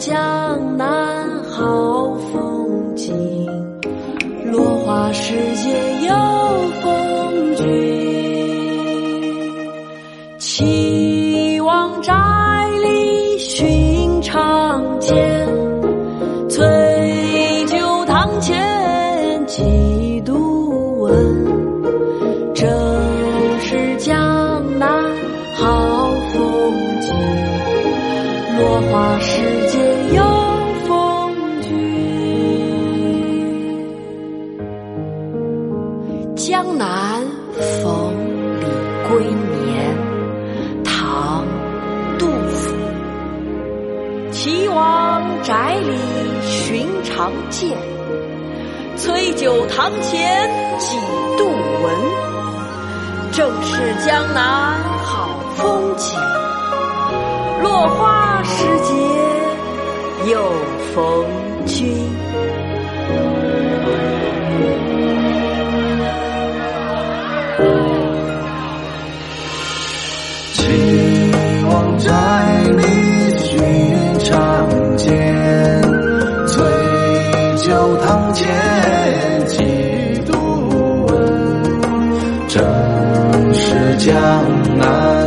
江南好风景，落花时节又逢君。岐王宅里寻常见，醉酒堂前几度闻。正是江南好风景，落花时节江南逢李龟年，唐·杜甫。岐王宅里寻常见，崔九堂前几度闻。正是江南好风景，落花时节又逢君。江南